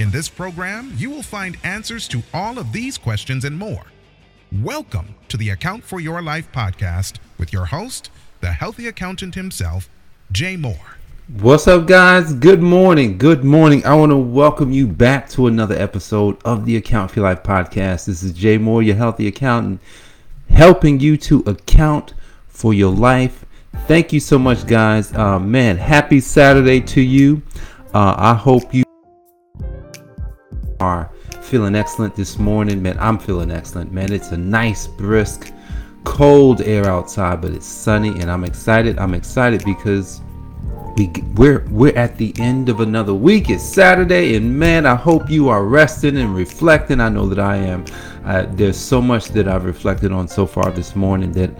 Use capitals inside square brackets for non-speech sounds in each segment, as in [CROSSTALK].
In this program, you will find answers to all of these questions and more. Welcome to the Account for Your Life podcast with your host, the healthy accountant himself, Jay Moore. What's up, guys? Good morning. Good morning. I want to welcome you back to another episode of the Account for Your Life podcast. This is Jay Moore, your healthy accountant, helping you to account for your life. Thank you so much, guys. Uh, man, happy Saturday to you. Uh, I hope you are feeling excellent this morning. Man, I'm feeling excellent. Man, it's a nice, brisk, cold air outside, but it's sunny, and I'm excited. I'm excited because we we're we're at the end of another week. It's Saturday, and man, I hope you are resting and reflecting. I know that I am. Uh, there's so much that I've reflected on so far this morning that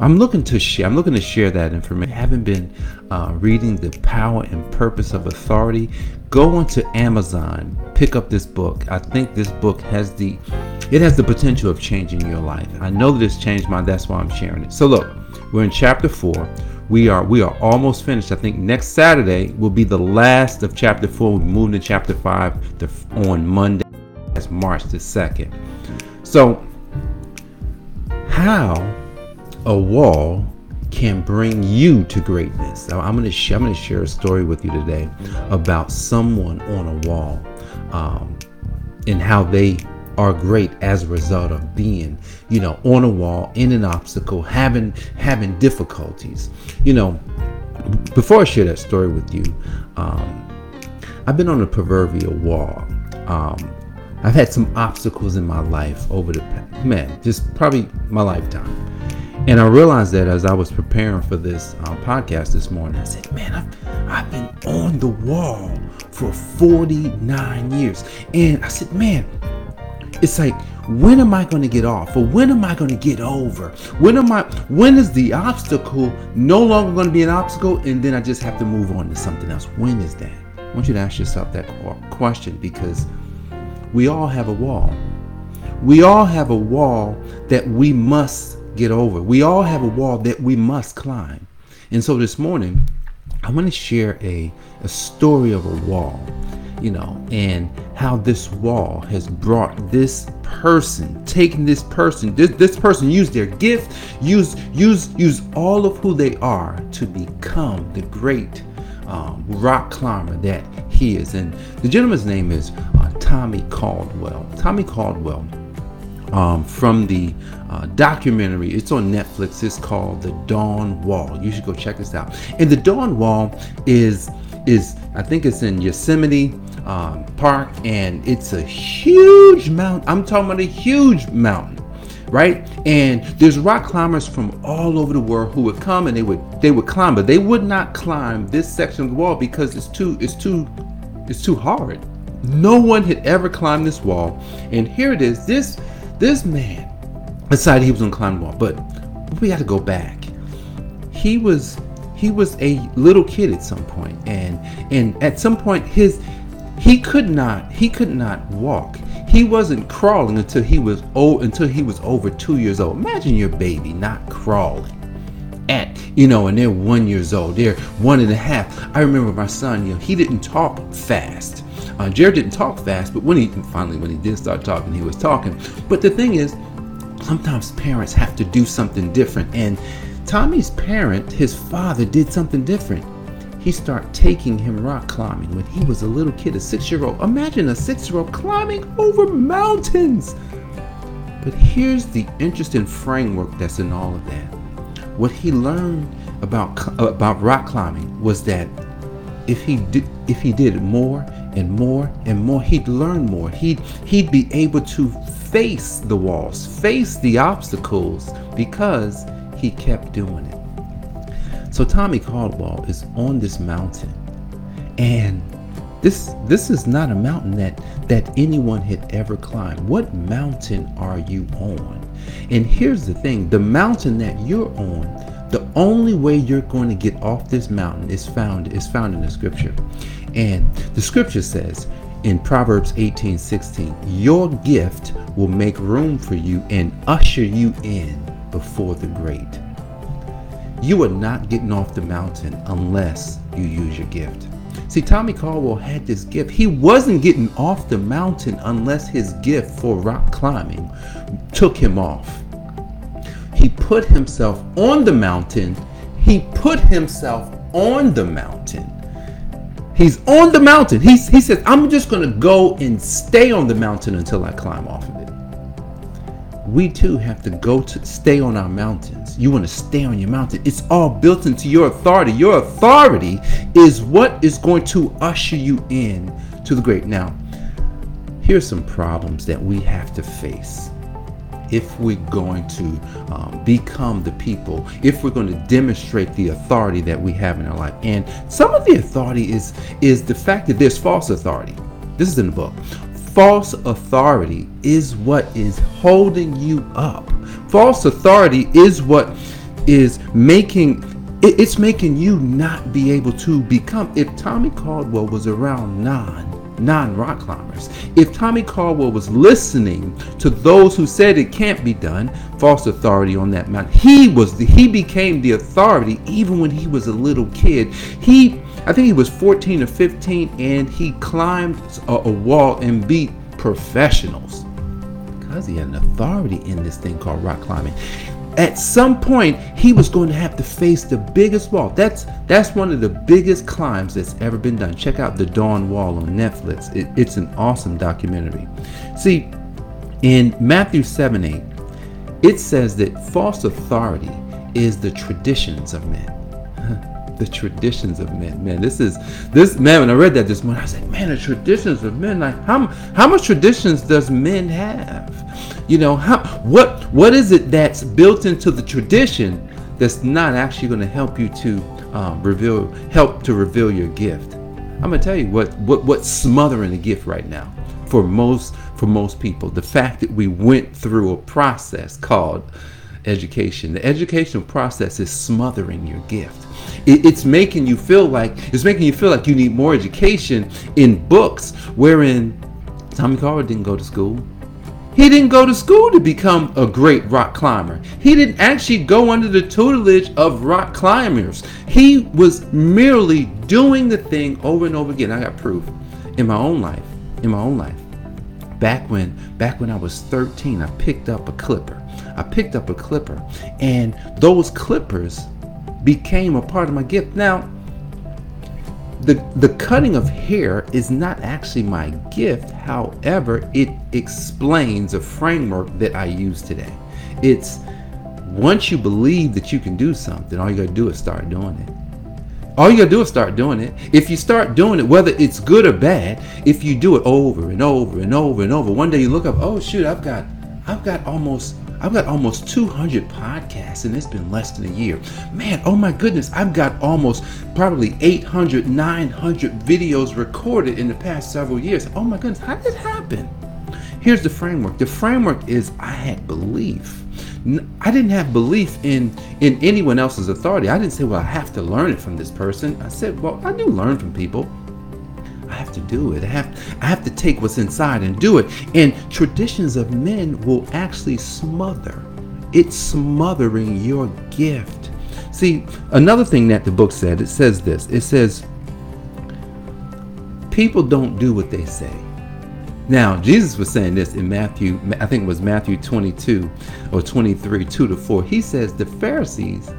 I'm looking to share. I'm looking to share that information. I haven't been uh, reading the power and purpose of authority. Go onto Amazon, pick up this book. I think this book has the it has the potential of changing your life. I know that it's changed mine. That's why I'm sharing it. So look, we're in chapter four. We are we are almost finished. I think next Saturday will be the last of chapter four. We move to chapter five on Monday. That's March the second. So how a wall can bring you to greatness. I'm going to sh- I'm going to share a story with you today about someone on a wall um, and how they are great as a result of being, you know, on a wall in an obstacle, having having difficulties. You know, before I share that story with you, um, I've been on a proverbial wall. Um, I've had some obstacles in my life over the man, just probably my lifetime. And I realized that as I was preparing for this uh, podcast this morning, I said, man, I've, I've been on the wall for 49 years. And I said, man, it's like, when am I going to get off? Or when am I going to get over? When am I, when is the obstacle no longer going to be an obstacle? And then I just have to move on to something else. When is that? I want you to ask yourself that question because we all have a wall. We all have a wall that we must get over. We all have a wall that we must climb. And so this morning, I want to share a, a story of a wall, you know, and how this wall has brought this person, taken this person, this, this person used their gift, use use use all of who they are to become the great um, rock climber that he is. And the gentleman's name is uh, Tommy Caldwell. Tommy Caldwell um, from the uh, documentary. It's on Netflix. It's called The Dawn Wall. You should go check this out. And the Dawn Wall is is I think it's in Yosemite um, Park, and it's a huge mountain. I'm talking about a huge mountain, right? And there's rock climbers from all over the world who would come and they would they would climb, but they would not climb this section of the wall because it's too it's too it's too hard. No one had ever climbed this wall, and here it is. This this man decided he was gonna climb the wall, but we got to go back. He was he was a little kid at some point, and and at some point his he could not he could not walk. He wasn't crawling until he was old until he was over two years old. Imagine your baby not crawling at you know, and they're one years old. They're one and a half. I remember my son. You know, he didn't talk fast uh, Jared didn't talk fast, but when he finally when he did start talking, he was talking. But the thing is, sometimes parents have to do something different. And Tommy's parent, his father, did something different. He started taking him rock climbing when he was a little kid, a six-year-old. Imagine a six-year-old climbing over mountains. But here's the interesting framework that's in all of that. What he learned about about rock climbing was that if he did if he did more and more and more he'd learn more he'd he'd be able to face the walls face the obstacles because he kept doing it so tommy caldwell is on this mountain and this this is not a mountain that that anyone had ever climbed. What mountain are you on? And here's the thing, the mountain that you're on, the only way you're going to get off this mountain is found is found in the scripture. And the scripture says in Proverbs 18 16, your gift will make room for you and usher you in before the great. You are not getting off the mountain unless you use your gift. See, Tommy Caldwell had this gift. He wasn't getting off the mountain unless his gift for rock climbing took him off. He put himself on the mountain. He put himself on the mountain. He's on the mountain. He's, he says, I'm just going to go and stay on the mountain until I climb off of it. We too have to go to stay on our mountains. You want to stay on your mountain. It's all built into your authority. Your authority is what is going to usher you in to the great. Now, here's some problems that we have to face if we're going to um, become the people, if we're going to demonstrate the authority that we have in our life. And some of the authority is is the fact that there's false authority. This is in the book. False authority is what is holding you up. False authority is what is making it's making you not be able to become. If Tommy Caldwell was around nine non rock climbers. If Tommy Caldwell was listening to those who said it can't be done, false authority on that mountain, he was the, he became the authority even when he was a little kid. He I think he was 14 or 15 and he climbed a, a wall and beat professionals because he had an authority in this thing called rock climbing at some point he was going to have to face the biggest wall. That's that's one of the biggest climbs that's ever been done. Check out the Dawn Wall on Netflix. It, it's an awesome documentary. See, in Matthew 7 8, it says that false authority is the traditions of men. [LAUGHS] the traditions of men. Man, this is this man. When I read that this morning, I was like, man, the traditions of men. Like, how how much traditions does men have? You know, how what what is it that's built into the tradition that's not actually going to help you to um, reveal help to reveal your gift? I'm gonna tell you what what what's smothering the gift right now for most for most people. The fact that we went through a process called education. The educational process is smothering your gift. It, it's making you feel like it's making you feel like you need more education in books, wherein Tommy Carver didn't go to school. He didn't go to school to become a great rock climber. He didn't actually go under the tutelage of rock climbers. He was merely doing the thing over and over again. I got proof in my own life. In my own life. Back when back when I was 13, I picked up a clipper. I picked up a clipper and those clippers became a part of my gift. Now, the the cutting of hair is not actually my gift. However it explains a framework that i use today. It's once you believe that you can do something all you gotta do is start doing it. All you gotta do is start doing it. If you start doing it whether it's good or bad if you do it over and over and over and over one day you look up oh shoot i've got i've got almost I've got almost 200 podcasts and it's been less than a year. Man, oh my goodness, I've got almost probably 800, 900 videos recorded in the past several years. Oh my goodness, how did it happen? Here's the framework. The framework is I had belief. I didn't have belief in in anyone else's authority. I didn't say, well, I have to learn it from this person. I said, well, I do learn from people. I have to do it. I have I have to take what's inside and do it. And traditions of men will actually smother. It's smothering your gift. See, another thing that the book said, it says this. It says people don't do what they say. Now, Jesus was saying this in Matthew, I think it was Matthew 22 or 23, 2 to 4. He says the Pharisees,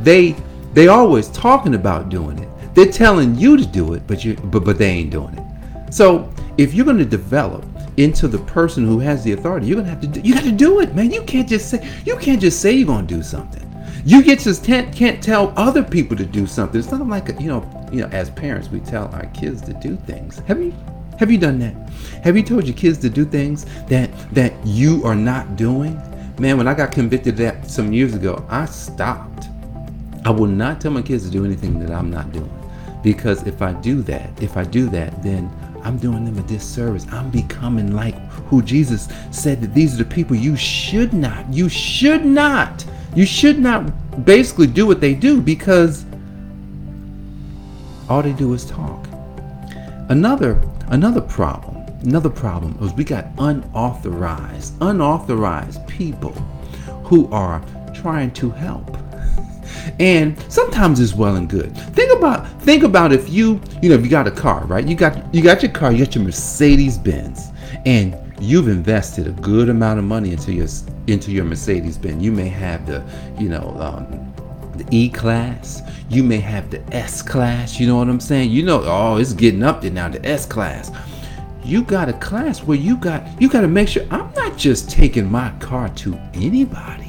they they always talking about doing it. They're telling you to do it, but you but but they ain't doing it. So if you're going to develop into the person who has the authority, you're gonna have to do, you got to do it, man. You can't just say you can't just say you're gonna do something. You get just can't can't tell other people to do something. It's not like a, you know you know as parents we tell our kids to do things. Have you have you done that? Have you told your kids to do things that that you are not doing? Man, when I got convicted of that some years ago, I stopped. I will not tell my kids to do anything that I'm not doing Because if I do that, if I do that, then I'm doing them a disservice. I'm becoming like who Jesus said that these are the people you should not, you should not, you should not basically do what they do because all they do is talk. Another another problem, another problem is we got unauthorized, unauthorized people who are trying to help [LAUGHS] and sometimes it's well and good think about think about if you you know if you got a car right? You got you got your car you got your mercedes benz and you've invested a good amount of money into your into your mercedes benz you may have the you know um, the e class you may have the s class you know what i'm saying? You know oh it's getting up there now the s class you got a class where you got you got to make sure i'm not just taking my car to anybody.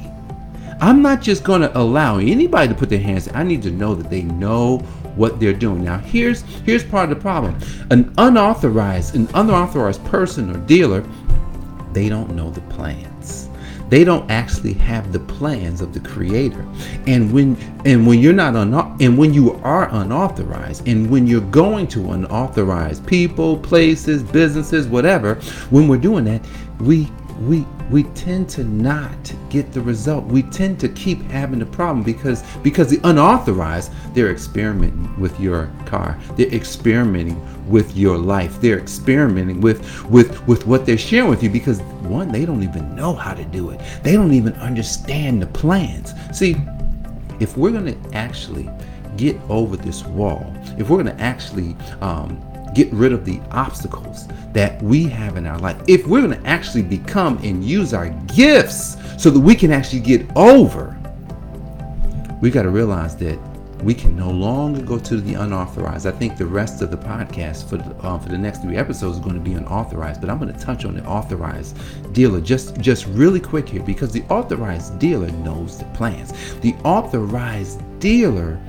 I'm not just to allow anybody to put their hands. I need to know that they know what they're doing. Now, here's here's part of the problem. An unauthorized, an unauthorized person or dealer, they don't know the plans. They don't actually have the plans of the creator. And when and when you're not un, and when you are unauthorized and when you're going to unauthorized people, places, businesses, whatever, when we're doing that, we we we tend to not get the result. We tend to keep having the problem because because the unauthorized, they're experimenting with your car. They're experimenting with your life. They're experimenting with with with what they're sharing with you because one, they don't even know how to do it. They don't even understand the plans. See, if we're going to actually get over this wall, if we're going to actually um, get rid of the obstacles that we have in our life, if we're going to actually become and use our gifts so that we can actually get over, we got to realize that we can no longer go to the unauthorized. I think the rest of the podcast for the, uh, for the next three episodes is going to be unauthorized, but I'm going to touch on the authorized dealer just just really quick here because the authorized dealer knows the plans. The authorized dealer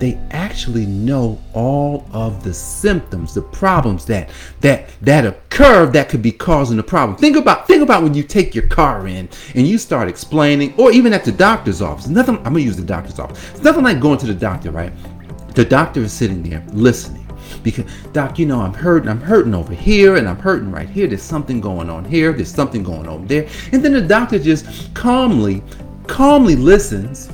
they actually know all of the symptoms, the problems that that that occur that could be causing the problem. Think about think about when you take your car in and you start explaining, or even at the doctor's office. Nothing. I'm gonna use the doctor's office. It's nothing like going to the doctor, right? The doctor is sitting there listening because doc you know i'm hurting i'm hurting over here and i'm hurting right here there's something going on here there's something going on there and then the doctor just calmly calmly listens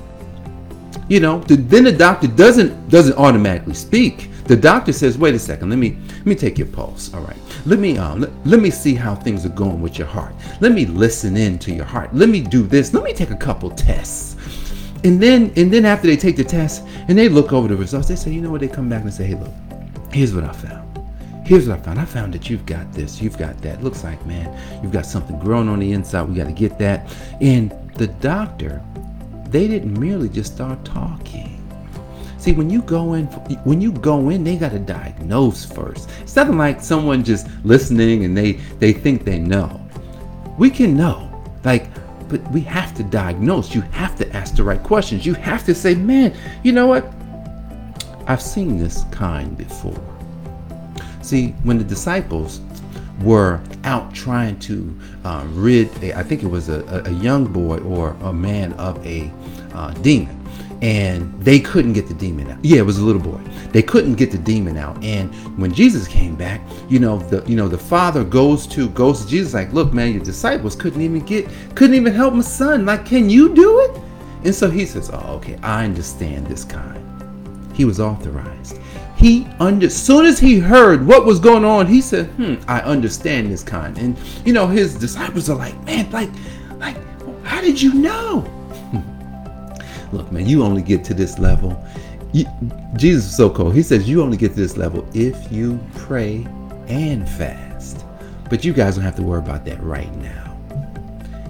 you know, the, then the doctor doesn't doesn't automatically speak. The doctor says, "Wait a second. Let me let me take your pulse. All right. Let me um let, let me see how things are going with your heart. Let me listen in to your heart. Let me do this. Let me take a couple tests." And then and then after they take the test and they look over the results, they say, "You know what? They come back and say, "Hey, look. Here's what I found." Here's what I found. I found that you've got this, you've got that. Looks like, man, you've got something growing on the inside. We got to get that. And the doctor they didn't merely just start talking. See, when you go in, when you go in, they got to diagnose first. It's nothing like someone just listening and they they think they know. We can know, like, but we have to diagnose. You have to ask the right questions. You have to say, man, you know what? I've seen this kind before. See, when the disciples were out trying to uh, rid, a, I think it was a, a, young boy or a man of a uh, demon. And they couldn't get the demon out. Yeah, it was a little boy. They couldn't get the demon out. And when Jesus came back, you know, the you know the father goes to goes to Jesus like, look, man, your disciples couldn't even get couldn't even help my son. Like, can you do it? And so he says, Oh, okay, I understand this kind. He was authorized he under as soon as he heard what was going on he said hmm i understand this kind. And you know his disciples are like man like like how did you know? Look man you only get to this level. You, jesus is so cool he says you only get to this level if you pray and fast. But you guys don't have to worry about that right now.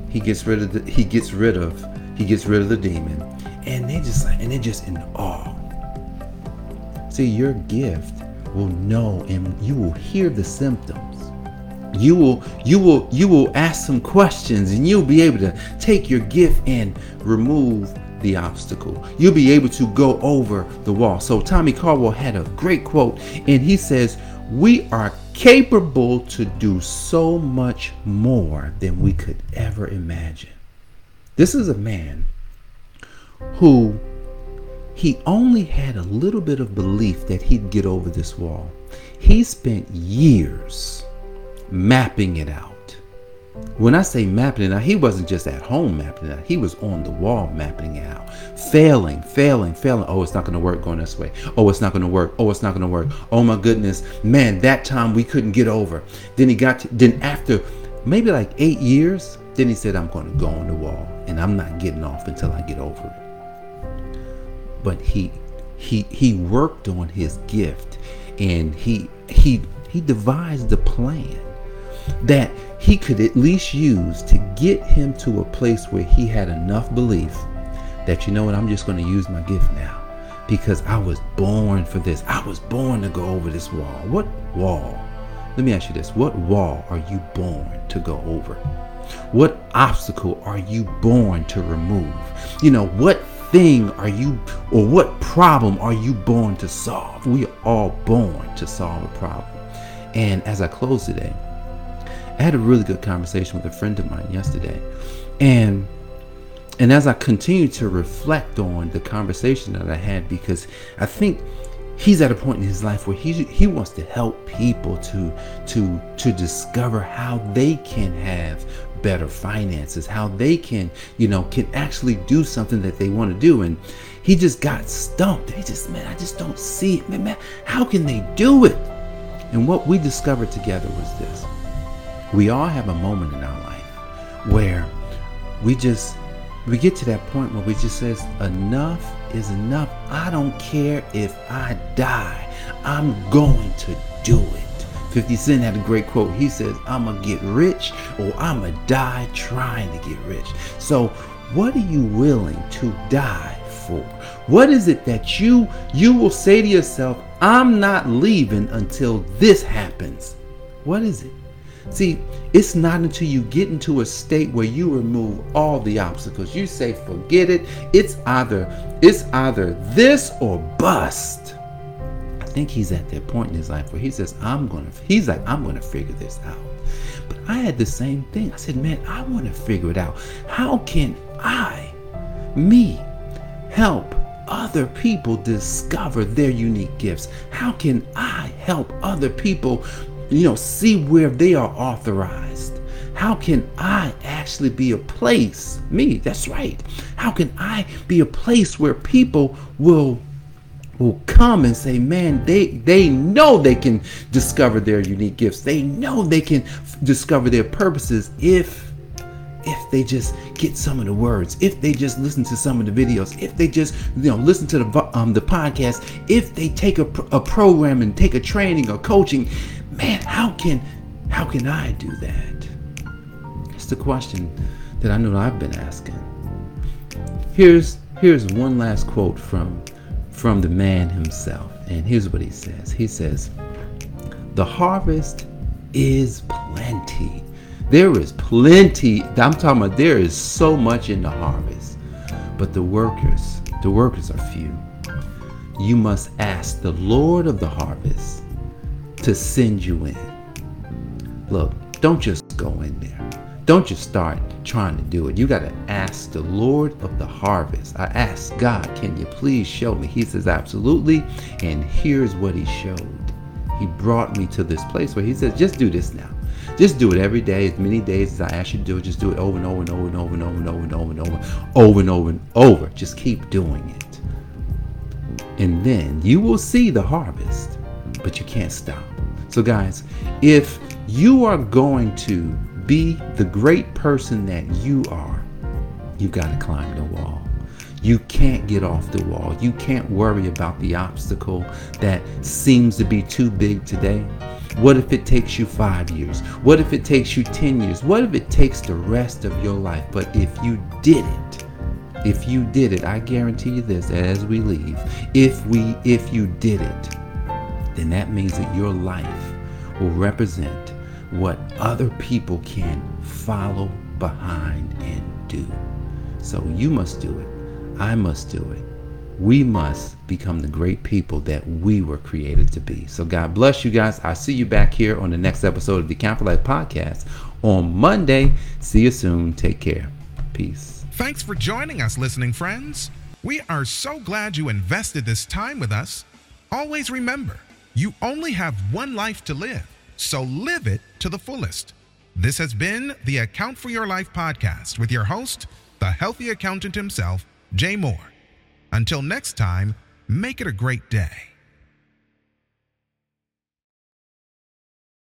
He gets rid of the he gets rid of he gets rid of the demon. And they just like and they're just in awe See, your gift will know and you will hear the symptoms. You will you will you will ask some questions and you'll be able to take your gift and remove the obstacle. You'll be able to go over the wall. So Tommy Caldwell had a great quote and he says, "We are capable to do so much more than we could ever imagine." This is a man who he only had a little bit of belief that he'd get over this wall. He spent years mapping it out. When I say mapping it out, he wasn't just at home mapping it out. He was on the wall mapping it out. Failing, failing, failing. Oh, it's not going to work going this way. Oh, it's not going to work. Oh, it's not going to work. Oh my goodness. Man, that time we couldn't get over. Then he got to, then after maybe like eight years, then he said, I'm going to go on the wall and I'm not getting off until I get over it. But he he he worked on his gift and he he he devised a plan that he could at least use to get him to a place where he had enough belief that you know what I'm just going to use my gift now because I was born for this. I was born to go over this wall. What wall? Let me ask you this. What wall are you born to go over? What obstacle are you born to remove? You know, what thing are you or what problem are you born to solve? We are all born to solve a problem. And as I close today, I had a really good conversation with a friend of mine yesterday. And and as I continue to reflect on the conversation that I had, because I think he's at a point in his life where he he wants to help people to to to discover how they can have better finances, how they can, you know, can actually do something that they want to do. And he just got stumped. He just, man, I just don't see it. Man, man, how can they do it? And what we discovered together was this. We all have a moment in our life where we just we get to that point where we just says enough is enough. I don't care if I die. I'm going to do it. 50 Cent had a great quote. He says, I'm going to get rich or I'm going to die trying to get rich. So, what are you willing to die for? What is it that you you will say to yourself, I'm not leaving until this happens? What is it? See, it's not until you get into a state where you remove all the obstacles. You say, forget it. It's either it's either this or bust. Think he's at that point in his life where he says, I'm gonna he's like, I'm gonna figure this out. But I had the same thing. I said, man, I want to figure it out. How can I, me, help other people discover their unique gifts? How can I help other people you know, see where they are authorized. How can I actually be a place, me, that's right. How can I be a place where people will will come and say, man, they they know they can discover their unique gifts. They know they can f- discover their purposes if if they just get some of the words, if they just listen to some of the videos, if they just you know listen to the um the podcast, if they take a, a program and take a training or coaching, man, how can how can I do that? It's the question that I know I've been asking. Here's here's one last quote from from the man himself, and here's what he says. He says, "The harvest is plenty. There is plenty. I'm talking about there is so much in the harvest, but the workers, the workers are few. You must ask the Lord of the harvest." to send you in. Look, don't just go in there. Don't just start trying to do it. You got to ask the Lord of the harvest. I asked God, can you please show me? He says, absolutely. And here's what he showed. He brought me to this place where he says, just do this now. Just do it every day, as many days as I ask you to do it. Just do it over and over and over and over and over and over and over and over, over and over and over. Just keep doing it. And then you will see the harvest, but you can't stop. So, guys, if you are going to be the great person that you are, you got to climb the wall. You can't get off the wall. You can't worry about the obstacle that seems to be too big today. What if it takes you five years? What if it takes you 10 years? What if it takes the rest of your life? But if you did it, if you did it, I guarantee you this as we leave, if we if you did it, then that means that your life will represent what other people can follow behind and do. So you must do it. I must do it. We must become the great people that we were created to be. So God bless you guys. I'll see you back here on the next episode of the Count for Life podcast on Monday. See you soon. Take care. Peace. Thanks for joining us, listening friends. We are so glad you invested this time with us. Always remember, you only have one life to live, so live it to the fullest. This has been the Account for Your Life podcast with your host, the healthy accountant himself, Jay Moore. Until next time, make it a great day.